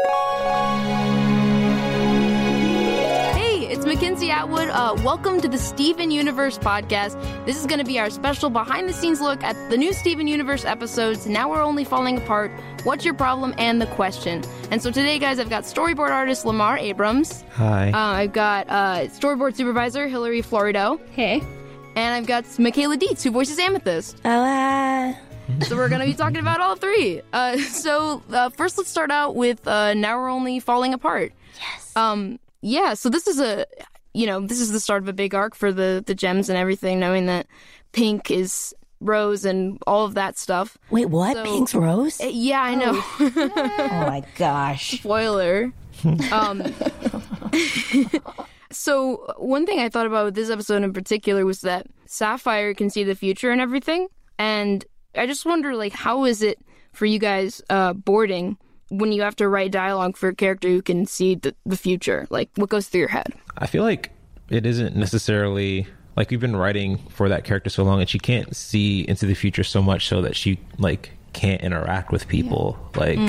Hey, it's Mackenzie Atwood. Uh, welcome to the Steven Universe podcast. This is going to be our special behind the scenes look at the new Steven Universe episodes. Now we're only falling apart. What's your problem and the question? And so today, guys, I've got storyboard artist Lamar Abrams. Hi. Uh, I've got uh, storyboard supervisor Hilary Florido. Hey. And I've got Michaela Dietz, who voices Amethyst. Hola. So we're going to be talking about all three. Uh, so uh, first, let's start out with uh, now we're only falling apart. Yes. Um, yeah. So this is a, you know, this is the start of a big arc for the the gems and everything. Knowing that Pink is Rose and all of that stuff. Wait, what? So- Pink's Rose? Uh, Yeah, I know. Oh my gosh. Spoiler. um, so one thing I thought about with this episode in particular was that Sapphire can see the future and everything, and I just wonder, like, how is it for you guys uh, boarding when you have to write dialogue for a character who can see the, the future? Like, what goes through your head? I feel like it isn't necessarily like we've been writing for that character so long and she can't see into the future so much so that she like can't interact with people. Like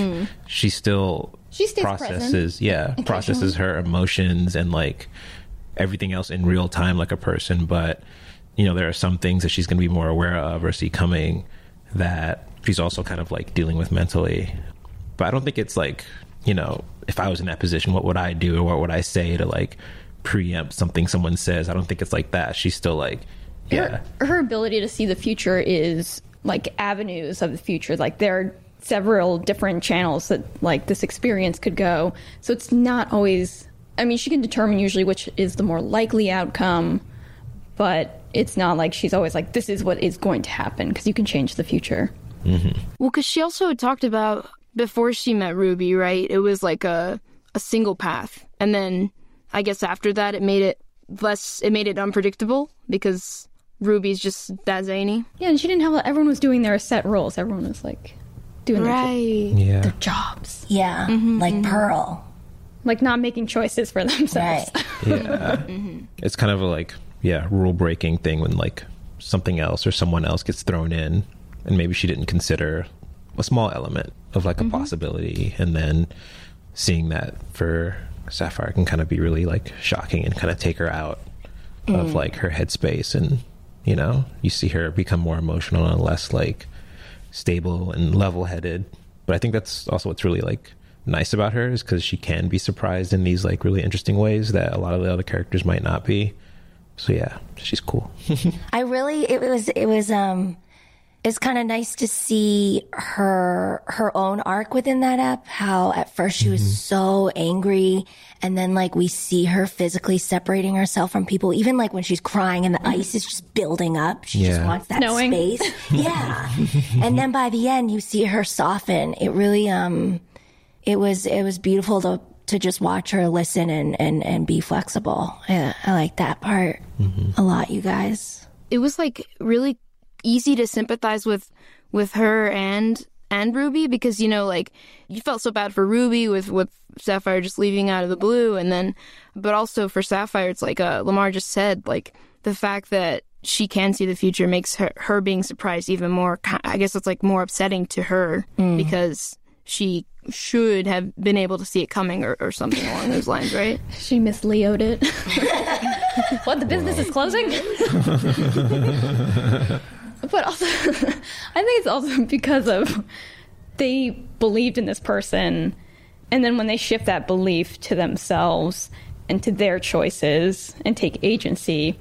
she still She stays processes yeah, processes her emotions and like everything else in real time like a person, but you know, there are some things that she's going to be more aware of or see coming that she's also kind of like dealing with mentally. But I don't think it's like, you know, if I was in that position, what would I do or what would I say to like preempt something someone says? I don't think it's like that. She's still like, yeah. Her, her ability to see the future is like avenues of the future. Like there are several different channels that like this experience could go. So it's not always. I mean, she can determine usually which is the more likely outcome, but it's not like she's always like this is what is going to happen because you can change the future. Mm-hmm. Well, because she also had talked about before she met Ruby, right? It was like a a single path, and then I guess after that, it made it less. It made it unpredictable because Ruby's just that zany, Yeah, and she didn't have. Everyone was doing their set roles. Everyone was like doing their, right? Yeah. jobs, Yeah, mm-hmm, like mm-hmm. Pearl. like not making choices for themselves. Right. Yeah. It's kind of like, yeah, rule breaking thing when like something else or someone else gets thrown in and maybe she didn't consider a small element of like a mm-hmm. possibility. And then seeing that for Sapphire can kind of be really like shocking and kind of take her out of mm. like her headspace. And, you know, you see her become more emotional and less like stable and level headed. But I think that's also what's really like nice about her is because she can be surprised in these like really interesting ways that a lot of the other characters might not be. So yeah, she's cool. I really it was it was um it's kind of nice to see her her own arc within that app how at first she was so angry and then like we see her physically separating herself from people. Even like when she's crying and the ice is just building up she just wants that Snowing. space. Yeah. And then by the end you see her soften. It really um it was it was beautiful to to just watch her listen and and and be flexible. Yeah i like that part a lot you guys. It was like really easy to sympathize with with her and and Ruby because you know like you felt so bad for Ruby with with Sapphire just leaving out of the blue and then but also for Sapphire it's like uh, Lamar just said like the fact that she can see the future makes her her being surprised even more I guess it's like more upsetting to her because she should have been able to see it coming or, or something along those lines right She Miss Leo'd it. what, the business is closing? but also, I think it's also because of they believed in this person, and then when they shift that belief to themselves and to their choices and take agency,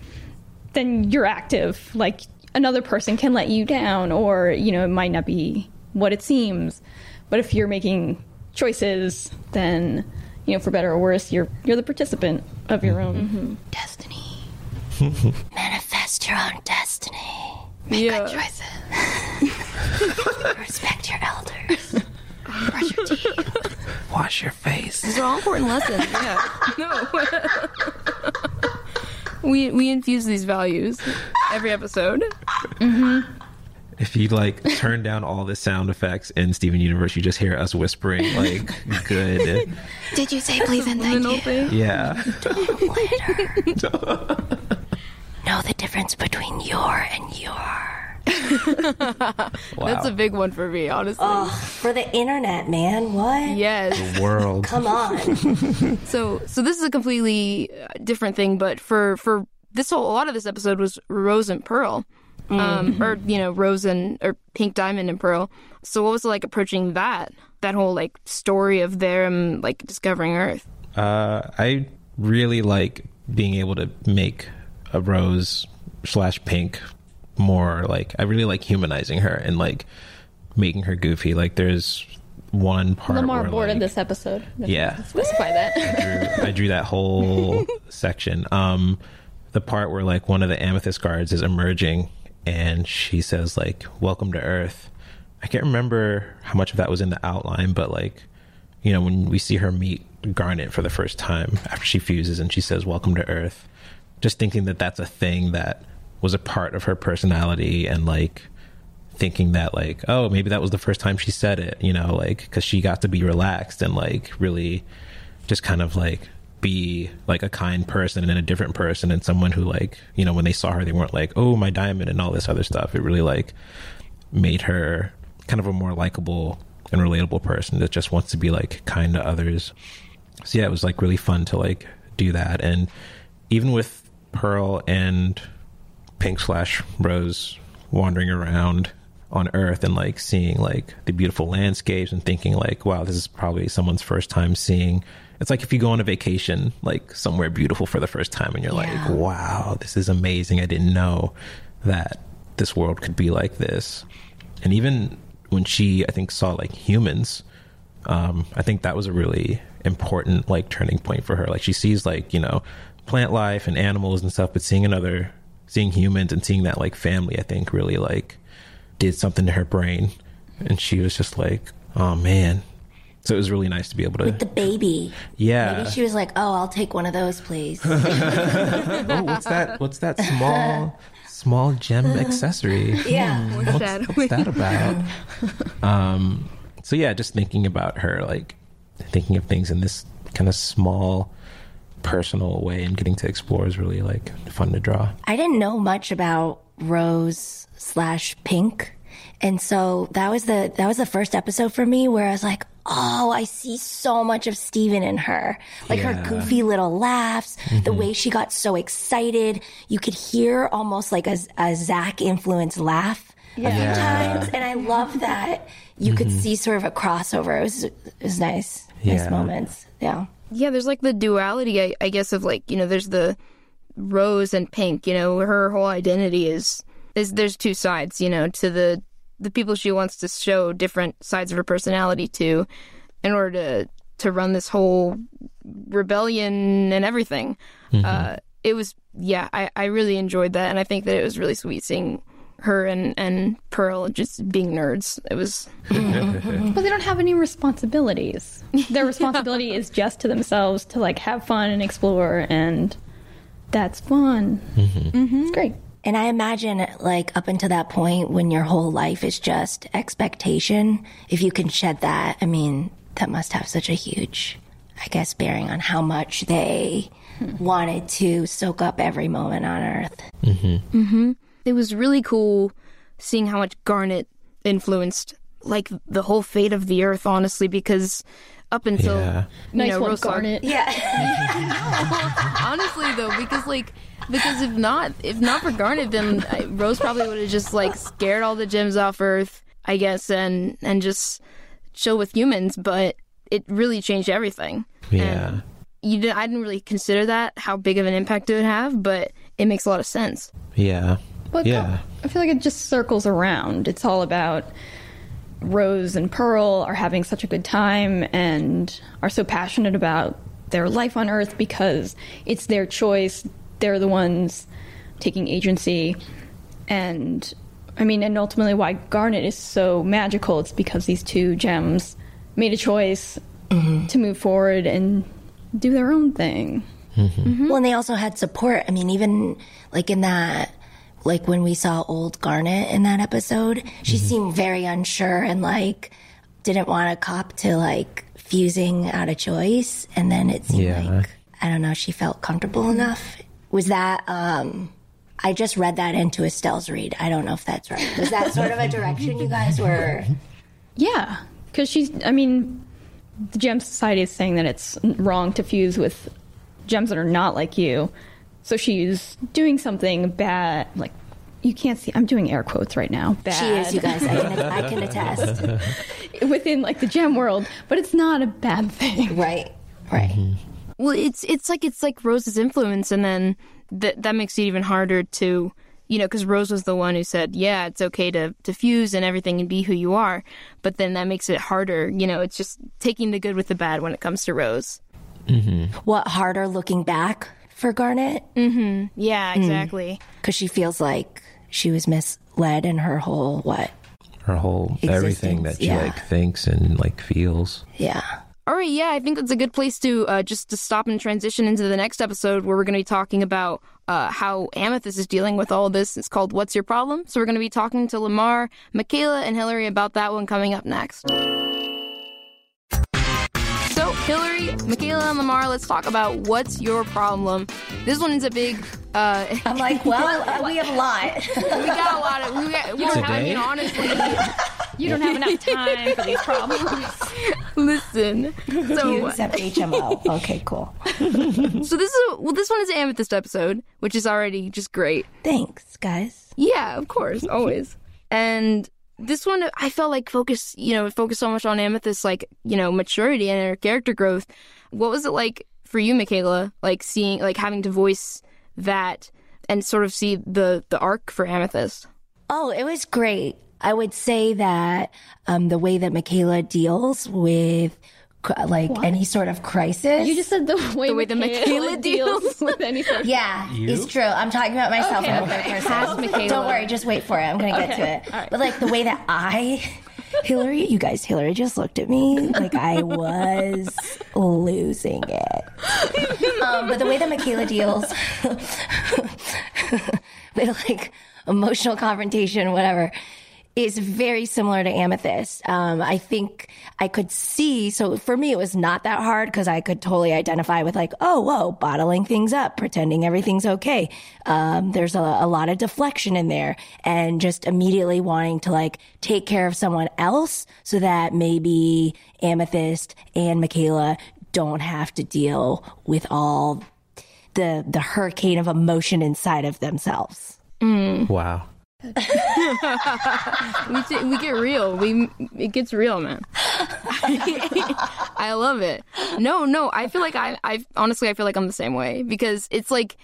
then you're active. Like another person can let you down, or, you know, it might not be what it seems. But if you're making choices, then you know, for better or worse, you're you're the participant of your own mm-hmm. destiny. manifest your own destiny Make yeah Choices. respect your elders Brush your teeth. Wash your face. These are all important lessons. Yeah. No. we we infuse these values every episode. Mm-hmm. If you like turn down all the sound effects in Steven Universe, you just hear us whispering like good. Did you say please and thank you? thing. Yeah. know the difference between your and your wow. That's a big one for me, honestly. For the internet, man. What? Yes. The world. Come on. So so this is a completely uh, different thing, but for for this whole a lot of this episode was Rose and Pearl, um, or you know Rose and or Pink Diamond and Pearl. So what was it like approaching that that whole like story of them like discovering Earth? Uh, I really like being able to make a rose slash pink more like I really like humanizing her and like making her goofy. Like there's one part Lamar where, boarded like, this episode. Yeah. Specify that. drew, I drew that whole section. Um, the part where like one of the amethyst guards is emerging and she says like "Welcome to Earth." I can't remember how much of that was in the outline, but like you know when we see her meet Garnet for the first time after she fuses and she says "Welcome to Earth," just thinking that that's a thing that was a part of her personality and like thinking that like oh maybe that was the first time she said it you know like because she got to be relaxed and like really just kind of like be like a kind person and a different person and someone who like you know when they saw her they weren't like oh my diamond and all this other stuff. It really like made her kind of a more likable and relatable person that just wants to be like kind to others. So yeah it was like really fun to like do that. And even with pearl and pink slash rose wandering around on earth and like seeing like the beautiful landscapes and thinking like wow this is probably someone's first time seeing it's like if you go on a vacation like somewhere beautiful for the first time and you're Yeah. like wow this is amazing i didn't know that this world could be like this and even when she i think saw like humans um, I think that was a really important like turning point for her. Like she sees like you know plant life and animals and stuff, but seeing another, seeing humans and seeing that like family, I think really like did something to her brain, and she was just like, oh man. So it was really nice to be able to, with The baby. yeah. Maybe she was like, "Oh, I'll take one of those, please." oh, what's that? What's that small, small gem accessory? yeah. What's that about? um, so yeah, just thinking about her, like thinking of things in this kind of small, personal way, and getting to explore is really like fun to draw. I didn't know much about Rose slash Pink, and so that was the that was the first episode for me where I was like, "Oh, I see so much of Steven in her, like Yeah. her goofy little laughs, the mm-hmm. way she got so excited. You could hear almost like a, a Zach influenced laugh a few Yeah. times, and I love that you could mm-hmm. see sort of a crossover. It was it was nice, nice moments. Yeah. Yeah, there's like the duality, I, I guess, of like you know, there's the rose and pink. You know, her whole identity is is there's two sides. You know, to the the people she wants to show different sides of her personality to, in order to to run this whole rebellion and everything. Uh, it was yeah, I I really enjoyed that, and I think that it was really sweet seeing her and and Pearl just being nerds. It was But they don't have any responsibilities. Their responsibility is just to themselves to like have fun and explore, and that's fun. Mm-hmm. Mm-hmm. It's great. And I imagine, like, up until that point when your whole life is just expectation, if you can shed that, I mean, that must have such a huge, I guess, bearing on how much they hmm. wanted to soak up every moment on Earth. Mm-hmm. It was really cool seeing how much Garnet influenced like the whole fate of the Earth, honestly, because up until Yeah. you Nice know, one, Rose Lark- Garnet. honestly though, because like because if not if not for Garnet, then I, Rose probably would have just like scared all the gems off Earth, I guess, and and just chill with humans. But it really changed everything. Yeah. You did, I didn't really consider that how big of an impact it would have, but it makes a lot of sense. Yeah. But Yeah. I feel like it just circles around. It's all about Rose and Pearl are having such a good time and are so passionate about their life on Earth because it's their choice. They're the ones taking agency. And I mean, and ultimately why Garnet is so magical, it's because these two gems made a choice mm-hmm. to move forward and do their own thing. Mm-hmm. Mm-hmm. Well, and they also had support. I mean, even like in that, like when we saw old Garnet in that episode, she seemed very unsure and like didn't want to cop to like fusing out of choice. And then it seemed Yeah. like, I don't know, she felt comfortable enough. Was that, um, I just read that into Estelle's read. I don't know if that's right. Was that sort of a direction you guys were? Yeah, because she's. I mean, the Gem Society is saying that it's wrong to fuse with gems that are not like you. So she's doing something bad. Like you can't see. I'm doing air quotes right now. Bad. She is, you guys. I can, I can attest. within like the gem world, but it's not a bad thing. Right. Right. Mm-hmm. Well, it's it's like it's like Rose's influence, and then that that makes it even harder to, you know, because Rose was the one who said, "Yeah, it's okay to to fuse and everything and be who you are," but then that makes it harder. You know, it's just taking the good with the bad when it comes to Rose. Mm-hmm. What harder looking back for Garnet? Yeah, exactly. Because she feels like she was misled in her whole what? Her whole everything that she yeah. like thinks and like feels. Yeah. All right, yeah, I think that's a good place to uh, just to stop and transition into the next episode where we're going to be talking about uh, how Amethyst is dealing with all of this. It's called "What's Your Problem?" So we're going to be talking to Lamar, Michaela, and Hilary about that one coming up next. So Hilary, Michaela, and Lamar, let's talk about what's your problem. This one is a big. Uh, I'm like, well, we have a lot. we got a lot of. We got, we're, I mean, honestly, You don't have enough time for these problems. listen. So you accept HMO. Okay, cool. So this is a, well, this one is an amethyst episode, which is already just great. Thanks, guys. Yeah, of course, always. And this one, I felt like focus, you know, focused so much on amethyst, like you know, maturity and her character growth. What was it like for you, Michaela? Like seeing, like having to voice that and sort of see the the arc for amethyst. Oh, it was great. I would say that um, the way that Michaela deals with cr- like any sort of crisis. You just said the way, The way that Michaela deals. with any sort of yeah, it's true. I'm talking about myself in the third person. Past Michaela. Don't worry, just wait for it. I'm gonna get to it. But like the way that I, Hilary, you guys, Hilary just looked at me like I was losing it. Um, but the way that Michaela deals with like emotional confrontation, whatever, is very similar to Amethyst. Um, I think I could see. So for me, it was not that hard because I could totally identify with like, oh, whoa, bottling things up, pretending everything's okay. Um, there's a, a lot of deflection in there, and just immediately wanting to like take care of someone else so that maybe Amethyst and Michaela don't have to deal with all the the hurricane of emotion inside of themselves. Wow. We t- we get real. We it gets real, man. I love it. No, no, I feel like I I honestly I feel like I'm the same way because it's like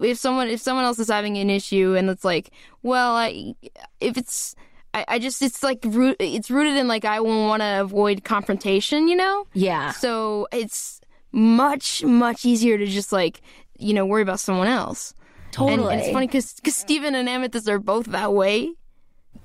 if someone if someone else is having an issue and it's like, well, I if it's I, I just it's like root it's rooted in like I want to avoid confrontation, you know? Yeah. So it's much much easier to just like you know worry about someone else. And, Totally. and it's funny because Steven and Amethyst are both that way.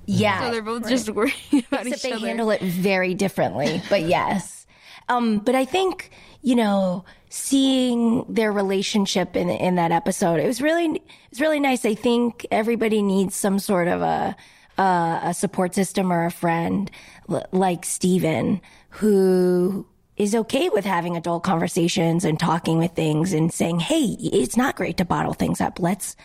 Yeah. So they're both just worrying about Except each they other. handle it very differently, but yes. Um, but I think, you know, seeing their relationship in in that episode, it was really it was really nice. I think everybody needs some sort of a a, a support system or a friend l- like Steven who is okay with having adult conversations and talking with things and saying, "Hey, it's not great to bottle things up. Let's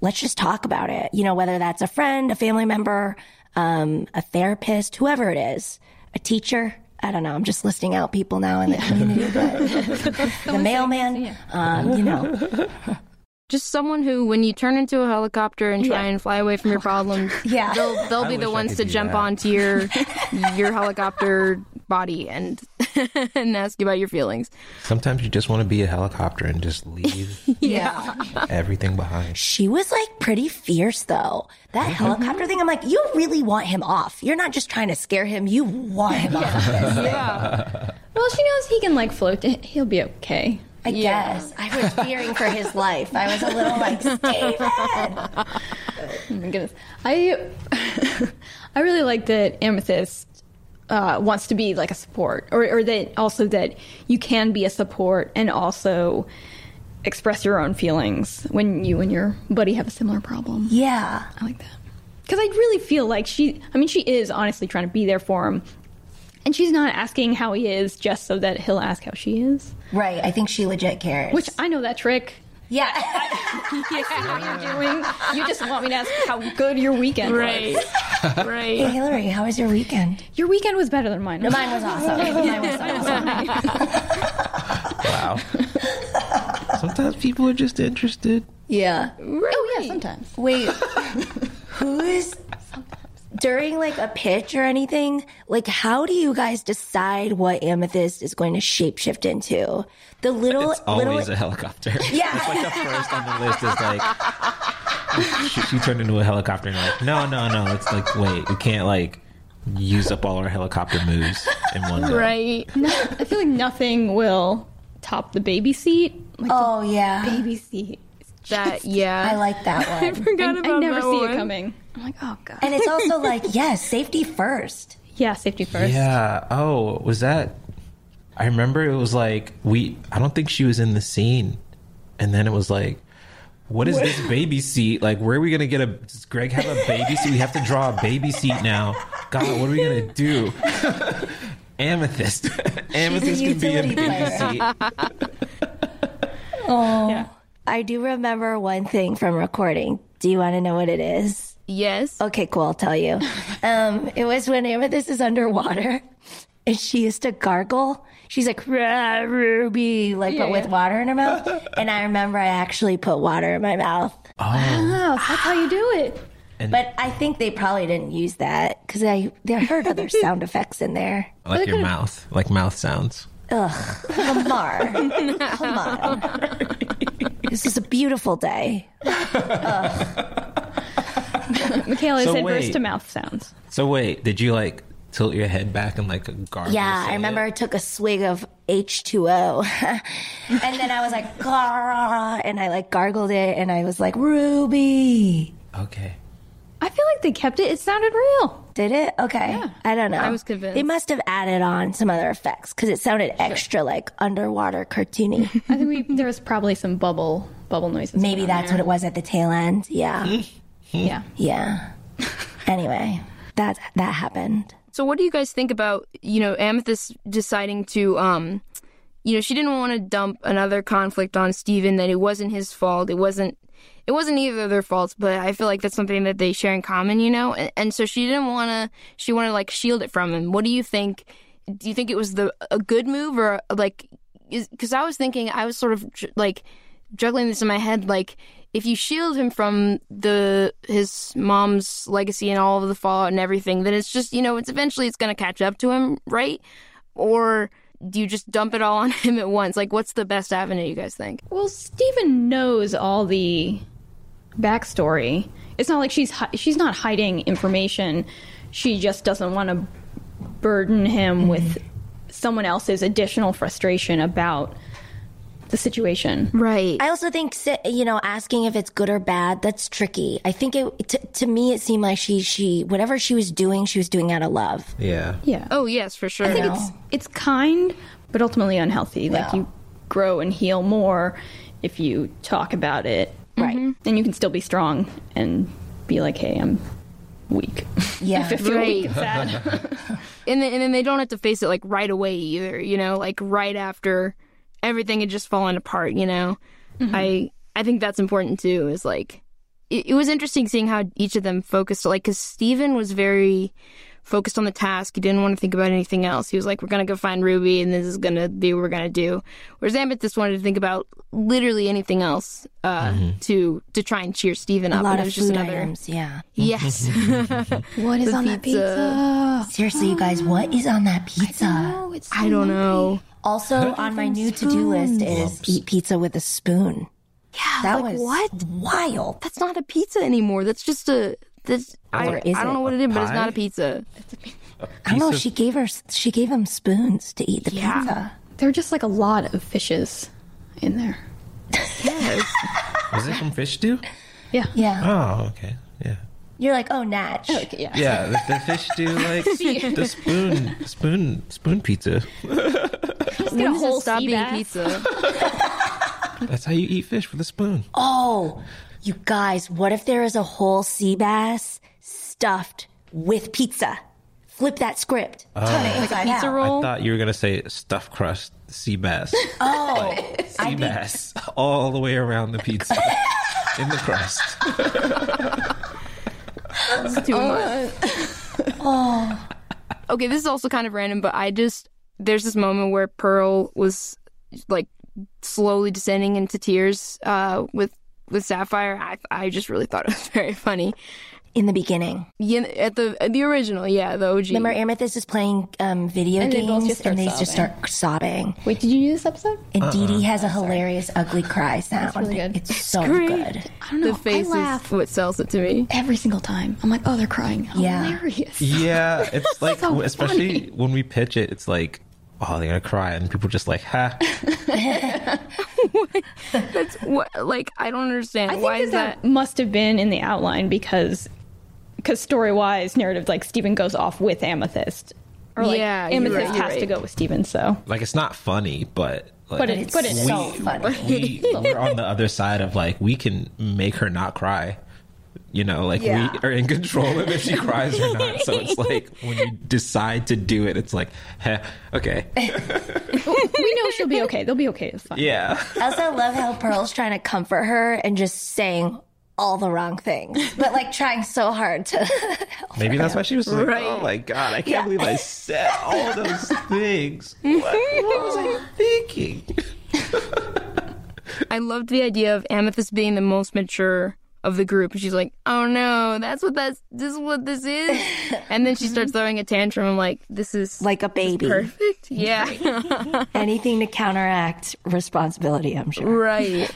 let's just talk about it. You know, whether that's a friend, a family member, um, a therapist, whoever it is, a teacher. I don't know. I'm just listing out people now in the community, the mailman, um, you know, just someone who, when you turn into a helicopter and try and fly away from your problems, Yeah. they'll they'll be the ones to jump that. onto your your helicopter body and and ask you about your feelings. Sometimes you just want to be a helicopter and just leave yeah. everything behind. She was like pretty fierce though. That mm-hmm. helicopter thing, I'm like, you really want him off. You're not just trying to scare him. You want him off. Yeah, Well, she knows he can like float. He'll be okay. I guess. I was fearing for his life. I was a little like, Steven. Oh my goodness. I I really like that Amethyst uh, wants to be like a support, or, or that also that you can be a support and also express your own feelings when you and your buddy have a similar problem. Yeah. I like that because I really feel like she. I mean, she is honestly trying to be there for him, and she's not asking how he is just so that he'll ask how she is. Right. I think she legit cares. Which I know that trick. Yeah. what you're doing. You just want me to ask how good your weekend was. Right. was. hey. Hilary, how was your weekend? Your weekend was better than mine. Mine was awesome. Mine was awesome. Wow. Sometimes people are just interested. Yeah. Oh yeah, sometimes. Wait, who's during like a pitch or anything? Like, how do you guys decide what amethyst is going to shapeshift into? The little, It's always little, a helicopter. Yeah. It's like the first on the list is like she, she turned into a helicopter and like, no, no, no. It's like, wait, we can't like use up all our helicopter moves in one go. Right. No, I feel like nothing will top the baby seat. Like oh yeah, baby seat. That yeah. I like that one. I forgot I, about I never that see one. it coming. I'm like, oh god. And it's also like, yes, safety first. Yeah, safety first. Yeah. Oh, was that? I remember it was like we. I don't think she was in the scene, and then it was like, "What is this baby seat? Like, where are we gonna get a? Does Greg have a baby seat? We have to draw a baby seat now. God, what are we gonna do? Amethyst. Amethyst can be a baby player. seat. Oh. Yeah. I do remember one thing from recording. Do you want to know what it is? Yes. Okay, cool. I'll tell you. Um, it was when Amethyst is underwater and she used to gargle. She's like, "Rah, Ruby, like, but with water in her mouth. And I remember I actually put water in my mouth. Oh, that's how you do it. But I think they probably didn't use that because I, they heard other sound effects in there. Like your mouth, like mouth sounds. Ugh, Lamar, come on. This is a beautiful day. Michaela is So adverse wait. to mouth sounds. So wait, did you like tilt your head back and like gargle? Yeah, I remember it? I took a swig of H2O and then I was like, "Gar," and I like gargled it and I was like, Ruby. Okay. I feel like they kept it. It sounded real. Did it? Okay. I don't know. I was convinced. They must have added on some other effects because it sounded extra like underwater cartoony. I think we there was probably some bubble bubble noises. Maybe going on that's what it was at the tail end. Yeah. Yeah. Yeah. anyway, that that happened. So what do you guys think about, you know, Amethyst deciding to um you know, she didn't want to dump another conflict on Steven that it wasn't his fault. It wasn't it wasn't either of their faults, but I feel like that's something that they share in common, you know? And, and so she didn't want to she wanted to like shield it from him. What do you think? Do you think it was the a good move or like cuz I was thinking I was sort of like juggling this in my head like if you shield him from the his mom's legacy and all of the fallout and everything then it's just you know it's eventually it's going to catch up to him right or do you just dump it all on him at once like what's the best avenue you guys think Well, Steven knows all the backstory. It's not like she's hi- she's not hiding information. She just doesn't want to burden him mm-hmm. with someone else's additional frustration about the situation. right I also think, you know, asking if it's good or bad, that's tricky. I think it, to, to me, it seemed like she, she, whatever she was doing, she was doing out of love. Yeah. Yeah. oh yes for sure I think it's it's kind, but ultimately unhealthy. Like Yeah. you grow and heal more if you talk about it, Right. Mm-hmm. and you can still be strong and be like, "Hey, I'm weak." Yeah. if I feel weak Right. and sad. and then, and then they don't have to face it like right away either you know like right after everything had just fallen apart you know i i think that's important too is like it, it was interesting seeing how each of them focused like because Steven was very focused on the task he didn't want to think about anything else he was like we're gonna go find ruby and this is gonna be what we're gonna do whereas amethyst wanted to think about literally anything else uh to to try and cheer Steven up A lot and it of was just food another items. Yeah. yes what is The on that pizza. pizza? Seriously, you guys, what is on that pizza? Oh, it's i don't know Also, on my new to do list is eat pizza with a spoon. yeah That like, was what wild. that's not a pizza anymore. That's just a that's I, I don't know what it is, but it's not a pizza. I don't know. Of- She gave her, she gave him spoons to eat the Yeah. pizza. There are just like a lot of fishes in there. Yes. Was it from fish stew? Yeah. Yeah. Oh, okay. Yeah. You're like, oh, Natch. Okay, yeah. Yeah, the, the fish do like the spoon spoon spoon pizza. Just when get a whole stop sea being bass. pizza? That's how you eat fish with a spoon. Oh, you guys, what if there is a whole sea bass stuffed with pizza? Flip that script. Uh, Turn it inside Pizza out. roll. I thought you were gonna say stuffed crust sea bass. Oh, sea bass all the way around the pizza in the crust. It's too much. Okay, this is also kind of random, but I just there's this moment where Pearl was like slowly descending into tears uh, with with Sapphire. I I just really thought it was very funny. In the beginning. Yeah, at the at the original, yeah, the OG. Remember, Amethyst is playing um, video And games, both just start and they just start sobbing. Wait, did you do this episode? And Deedee has a hilarious, ugly cry sound. really good. It's so great. good. I don't know. the face I laugh is what sells it to me. every single time. I'm like, oh, they're crying. Yeah. Hilarious. Yeah, it's like So especially funny. when we pitch it, it's like, oh, they're gonna cry, and people just like, ha. That's what like I don't understand. I think Why that is that? that must have been in the outline because because story wise, narrative like Steven goes off with Amethyst. Or like Yeah, Amethyst right, you're has to go with Steven, so Like it's not funny, but like, But it- It's but it is. so funny. we we're on the other side of like we can make her not cry. You know, like Yeah. we are in control of if she cries or not. So it's like when you decide to do it, it's like, heh, okay, we know she'll be okay. They'll be okay. It's fine. yeah. I also love how Pearl's trying to comfort her and just saying all the wrong things, but like trying so hard to. Maybe that's why she was like, Right. oh my god, I can't Yeah. believe I said all those things. What, what was I thinking? I loved the idea of Amethyst being the most mature of the group. And she's like, "Oh no, that's what that's this is what this is." and then she starts throwing a tantrum. I'm like, "This is like a baby. perfect." Yeah, Anything to counteract responsibility, I'm sure. right.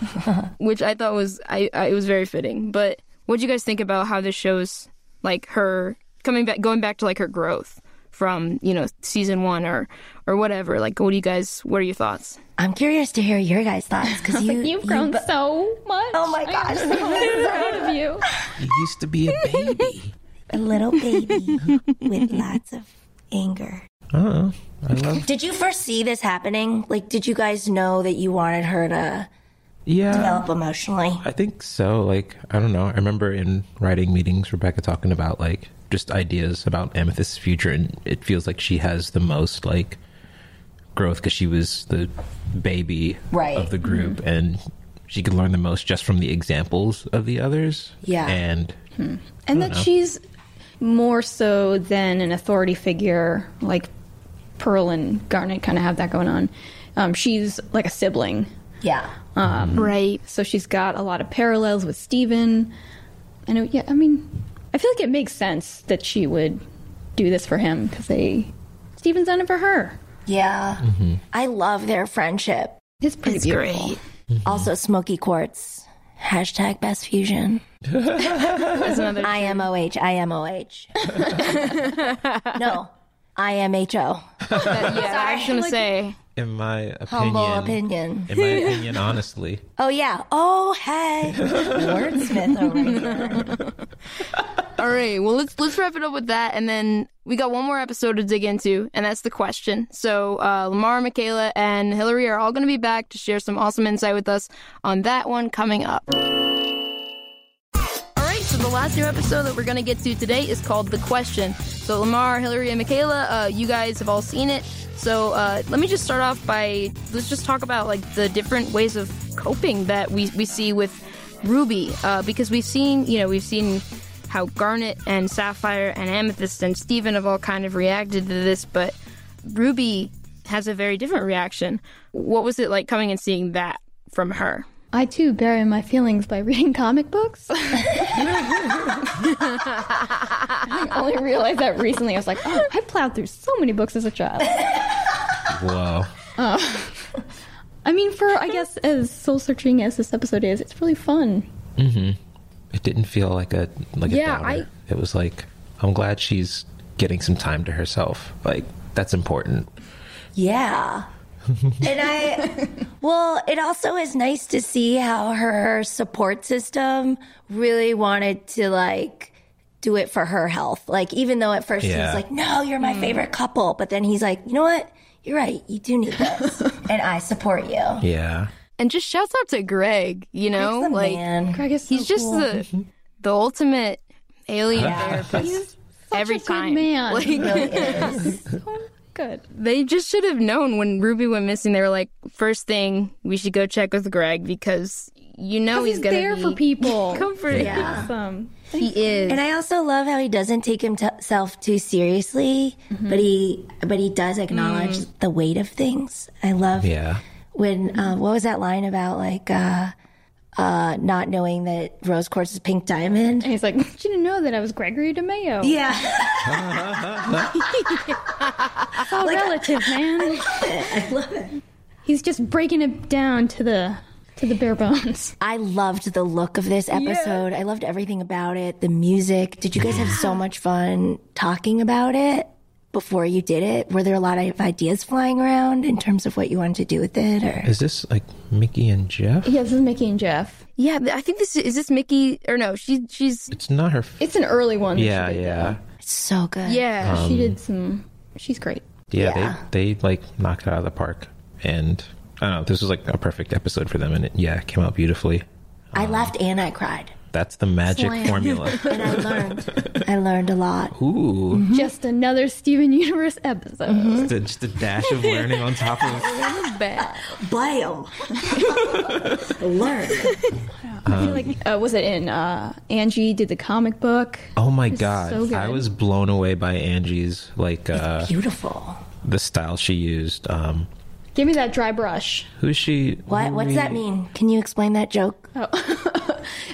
Which I thought was I, I it was very fitting. But what do you guys think about how this shows like her coming back, going back to like her growth from you know season one or or whatever? Like, what do you guys? What are your thoughts? I'm curious to hear your guys' thoughts because you, You've you grown bo- so much. Oh my gosh. I'm so proud of you. You used to be a baby. a little baby with lots of anger. Oh, I love. Did you foresee this happening? Like, did you guys know that you wanted her to Yeah, develop emotionally? I think so. Like, I don't know. I remember in writing meetings, Rebecca talking about like just ideas about Amethyst's future, and it feels like she has the most like growth because she was the baby Right. of the group, and she could learn the most just from the examples of the others. Yeah. and And that she's more so than an authority figure, like Pearl and Garnet kind of have that going on. Um, she's like a sibling. Yeah. Um, right. So she's got a lot of parallels with Steven. And it, yeah, I mean, I feel like it makes sense that she would do this for him because they Steven's done it for her. Yeah. Mm-hmm. I love their friendship. It's pretty It's beautiful. great. Mm-hmm. Also, Smoky Quartz. Hashtag best fusion. That's another. IMOH. IMOH. no. IMHO. yeah, I was gonna say. In my opinion, Humble opinion. in my opinion, honestly, Oh, yeah. Oh, hey. Wordsmith over here. All right, well let's let's wrap it up with that, and then we got one more episode to dig into, and that's the question. So uh, Lamar, Michaela, and Hilary are all going to be back to share some awesome insight with us on that one coming up. The last new episode that we're going to get to today is called The Question. So, Lamar, Hilary, and Michaela, uh, you guys have all seen it. So, uh, let me just start off by let's just talk about like the different ways of coping that we, we see with Ruby, uh, because we've seen, you know, we've seen how Garnet and Sapphire and Amethyst and Steven have all kind of reacted to this, but Ruby has a very different reaction. What was it like coming and seeing that from her? I too bury my feelings by reading comic books. I only realized that recently. I was like, oh, I plowed through so many books as a child. whoa. Oh. I mean, for I guess as soul searching as this episode is, it's really fun. Mm-hmm. It didn't feel like a like a Yeah, downer. I- It was like I'm glad she's getting some time to herself. Like that's important. Yeah. And I, well, it also is nice to see how her support system really wanted to like do it for her health. Like, even though at first he was like, no, you're my mm. favorite couple. But then he's like, you know what? You're right. You do need this. and I support you. Yeah. And just shouts out to Greg, you know, He's the like man. Greg is so he's just cool. the the ultimate alien therapist every a good time. man. Like, He really is. Good. They just should have known when Ruby went missing. They were like, first thing, we should go check with Greg because you know he's, He's gonna there be for people. comforting. Yeah. Awesome. He is. And I also love how he doesn't take himself too seriously, but he but he does acknowledge the weight of things. I love Yeah. when um, what was that line about like uh, uh, not knowing that rose quartz is pink diamond? And he's like, you didn't know that I was Gregory DeMayo. Yeah, It's all relative, man. I love it. He's just breaking it down to the to the bare bones. I loved the look of this episode. I loved everything about it. The music. Did you guys have so much fun talking about it before you did it? Were there a lot of ideas flying around in terms of what you wanted to do with it? Or Is this like Miki and Jeff? Yeah, this is Miki and Jeff. yeah, I think this is this Miki or no? She she's It's not her. F- It's an early one. yeah, yeah, it's so good. yeah. Um. She did some. She's great. yeah. Yeah. They they like knocked it out of the park, and I don't know. This was like a perfect episode for them, and it yeah it came out beautifully. I laughed and I cried, That's the magic Slam. formula. and I learned. I learned a lot. Ooh, Just another Steven Universe episode. just, a, just a dash of learning on top of. bad. Blam. Learn. I feel like uh, was it in uh, Angie did the comic book? Oh my god, so. I was blown away by Angie's like uh Beautiful. the style she used. Um, Give me that dry brush. who's she? What? What's that mean? Can you explain that joke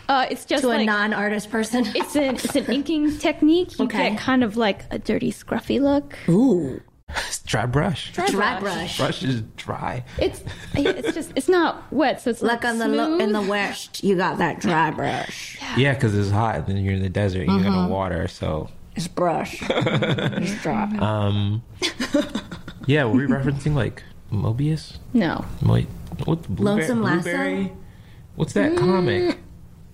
Uh, it's just to a non-artist person? it's an it's an inking technique. You Okay. get kind of like a dirty, scruffy look. Ooh, It's dry brush. dry brush. Brush is dry. It's it's just it's not wet, so it's Like not on the lo- in the west, you got that dry brush. Yeah, because it's hot. And then you're in the desert. and You're Mm-hmm. gonna water. So It's brush. it's dry. um, yeah, were we referencing like Moebius? no. Wait, what? Blueberry, Lonesome Lasso? Blueberry? What's that comic?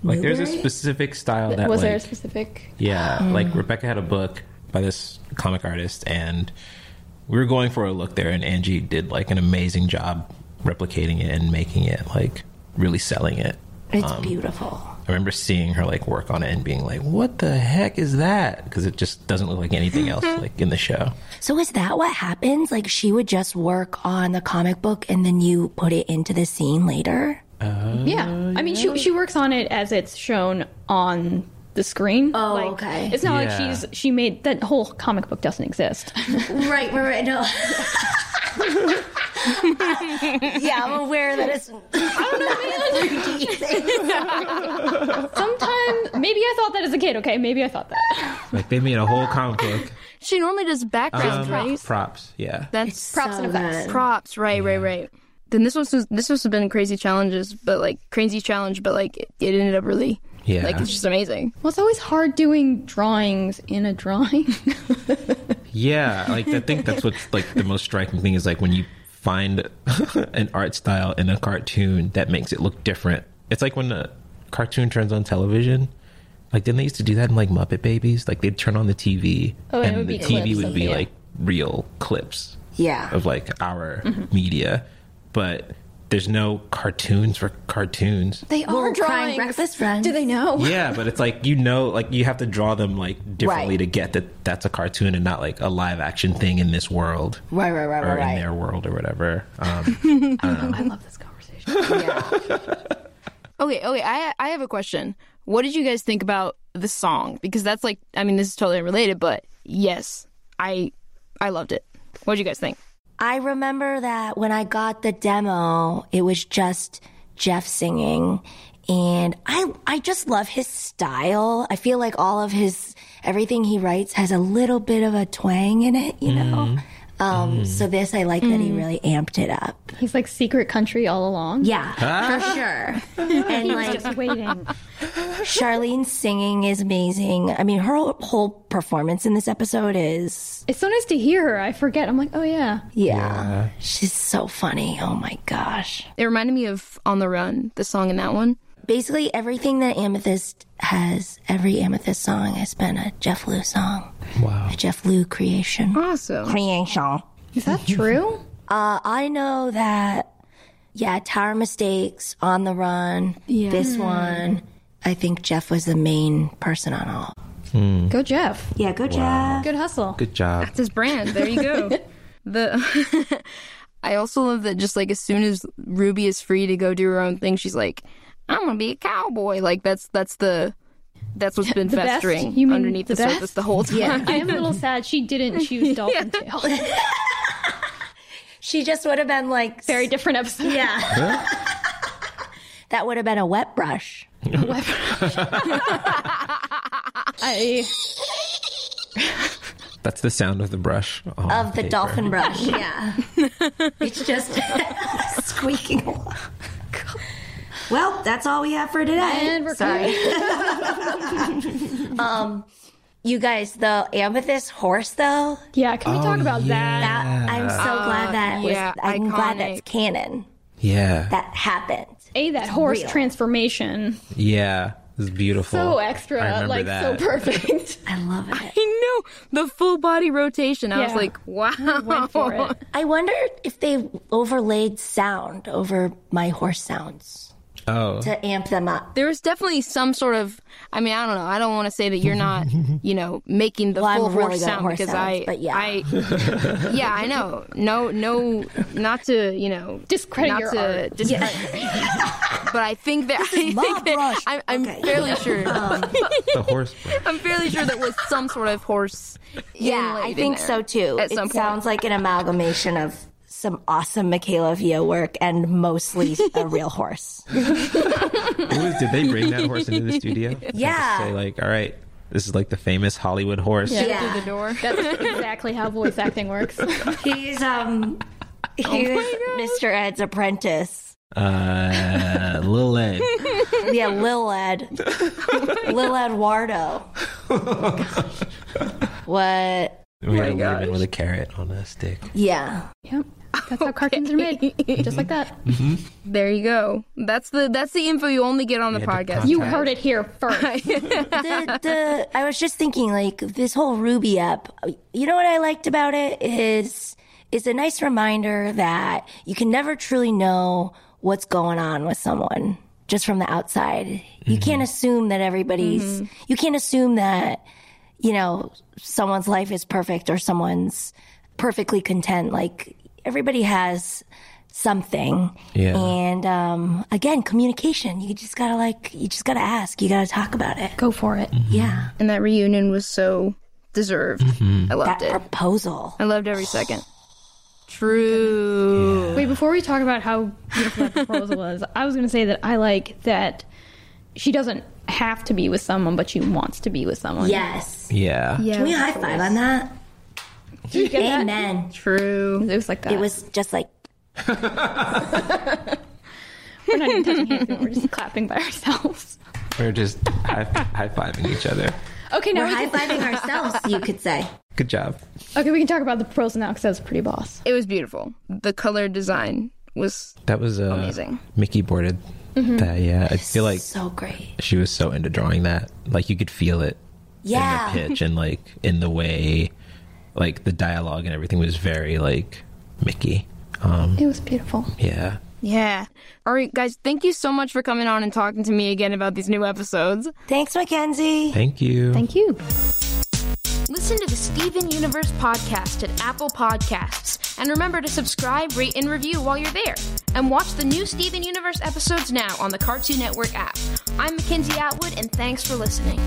Like, there's a specific style that was there a specific? Yeah, hmm. like Rebecca had a book by this comic artist, and we were going for a look there, and Angie did like an amazing job replicating it and making it like really selling it. It's um, beautiful. I remember seeing her like work on it and being like, "What the heck is that?" Because it just doesn't look like anything else like in the show. So is that what happens? Like she would just work on the comic book and then you put it into the scene later? Yeah, I mean, she she works on it as it's shown on the screen. Oh, Like, okay. It's not Yeah. like she's she made that whole comic book doesn't exist. Right, right, right. No. yeah, I'm aware that it's. I don't know. Like, sometimes maybe I thought that as a kid. Okay, maybe I thought that. Like they made a whole comic book. She normally does background, Um, right? props, yeah. That's Props and effects. props, right, right, right. Then this was this must have been crazy challenges, but like crazy challenge, but like it, it ended up really Yeah. like it's just amazing. Well, it's always hard doing drawings in a drawing. Yeah, like I think that's what's like the most striking thing is like when you find an art style in a cartoon that makes it look different. It's like when a cartoon turns on television. Like didn't they used to do that in like Muppet Babies? Like they'd turn on the TV Oh, and it and would the be TV clips would be it. like real clips Yeah. of like our Mm-hmm. media. But there's no cartoons for cartoons. they Well, are Crying drawings. Breakfast Friends. Do they know? Yeah, but it's like you know, like you have to draw them like differently Right. to get that that's a cartoon and not like a live action thing in this world Right, right, right, right. or right, in right. their world or whatever. Um, I love this conversation. Yeah. Okay, okay. I I have a question. What did you guys think about the song? Because that's like, I mean, this is totally unrelated, but yes, I I loved it. What did you guys think? I remember that when I got the demo, it was just Jeff singing. And I, I just love his style. I feel like all of his, everything he writes has a little bit of a twang in it, you know? Mm-hmm. Um, so this, I like that he really amped it up. He's like secret country all along. Yeah, for sure. And like, Just waiting. Charlene's singing is amazing. I mean, her whole performance in this episode is, It's so nice to hear her. I forget. I'm like, oh yeah. yeah, she's so funny. Oh my gosh. It reminded me of On the Run, the song in that one. Basically, everything that Amethyst has, every Amethyst song has been a Jeff Liu song, wow. a Jeff Liu creation. Awesome. Creation. Is that true? Uh, I know that, yeah, Tower Mistakes, On the Run, yeah. this one. I think Jeff was the main person on all. Go Jeff. Yeah, go Jeff. Good hustle. Good job. That's his brand. There you go. the I also love that just like as soon as Ruby is free to go do her own thing, she's like, I'm gonna be a cowboy. Like that's that's the that's what's been The best? festering You mean underneath the, the surface best? the whole time. Yeah. I am a little sad she didn't choose Dolphin Tail. She just would have been like, Very different episode. yeah. that would have been a wet brush. Wet I That's the sound of the brush on Of the paper. dolphin brush, yeah. it's just squeaking along. Well, that's all we have for today. and we're Sorry. um, you guys, the amethyst horse, though, Yeah, can we talk about that? that I'm so glad that was, yeah, I'm glad that's canon. Yeah. That happened. A that horse real. transformation. yeah. It's beautiful. So extra, remember like that. so perfect. I love it. I know the full body rotation. I was like, wow. Went for it. I wonder if they overlaid sound over my horse sounds Oh. to amp them up. There was definitely some sort of. I mean, I don't know. I don't want to say that you're not, you know, making the Well, I'm full really horse sound horse because sounds, I, but yeah. I, yeah, I know. No, no, not to, you know, Discredit not your to art. discredit. but I think that I think that I'm, I'm Okay. fairly sure. Um. the horse brush. I'm fairly sure that was some sort of horse. Yeah, I think so too. At it some point. sounds like an amalgamation of some awesome Michaela Via work and mostly a real horse. Who is- did they bring that horse into the studio? Yeah. Say like, all right, this is like the famous Hollywood horse. Yeah. Yeah. through the door. That's exactly how voice acting works. He's um he was Mr. Ed's apprentice. Uh, Lil Ed. Yeah, Lil Ed. Lil Eduardo. what? We had a gosh. woman with a carrot on a stick. Yeah. Yep. That's how cartoons are made. Just like that. Mm-hmm. Mm-hmm. There you go. That's the that's the info you only get on the Yeah, the podcast. con- You heard it here first. the, the I was just thinking like this whole Ruby app. You know what I liked about it is is a nice reminder that you can never truly know what's going on with someone just from the outside. You can't mm-hmm. assume that everybody's. You can't assume that you know someone's life is perfect or someone's perfectly content. Like everybody has something. Yeah. And um, again, communication. You just gotta like. You just gotta ask. You gotta talk about it. Go for it. Yeah. and that reunion was so deserved. I loved That it. proposal. I loved every second. True. Wait, before we talk about how beautiful that proposal was, I was going to say that I like that she doesn't have to be with someone, but she wants to be with someone. Yes. Yeah. Yeah. Can we high five on that? Did you get that? Amen. True. It was like that. It was just like We're not even touching anything. We're just clapping by ourselves. We're just high, high fiving each other. Okay, now we're we high can, fiving ourselves. You could say. Good job. okay, we can talk about the proposal now because that was pretty boss. It was beautiful. The color design was That was uh, Amazing. Miki boarded that. Yeah, I feel like So great. she was so into drawing that. Like you could feel it Yeah. in the pitch and like in the way, like the dialogue and everything was very like Miki. Um, It was beautiful. yeah. yeah. All right, guys. Thank you so much for coming on and talking to me again about these new episodes. Thanks, Mackenzie. Thank you. Thank you. Listen to the Steven Universe podcast at Apple Podcasts. And remember to subscribe, rate, and review while you're there. And watch the new Steven Universe episodes now on the Cartoon Network app. I'm Mackenzie Atwood, and thanks for listening.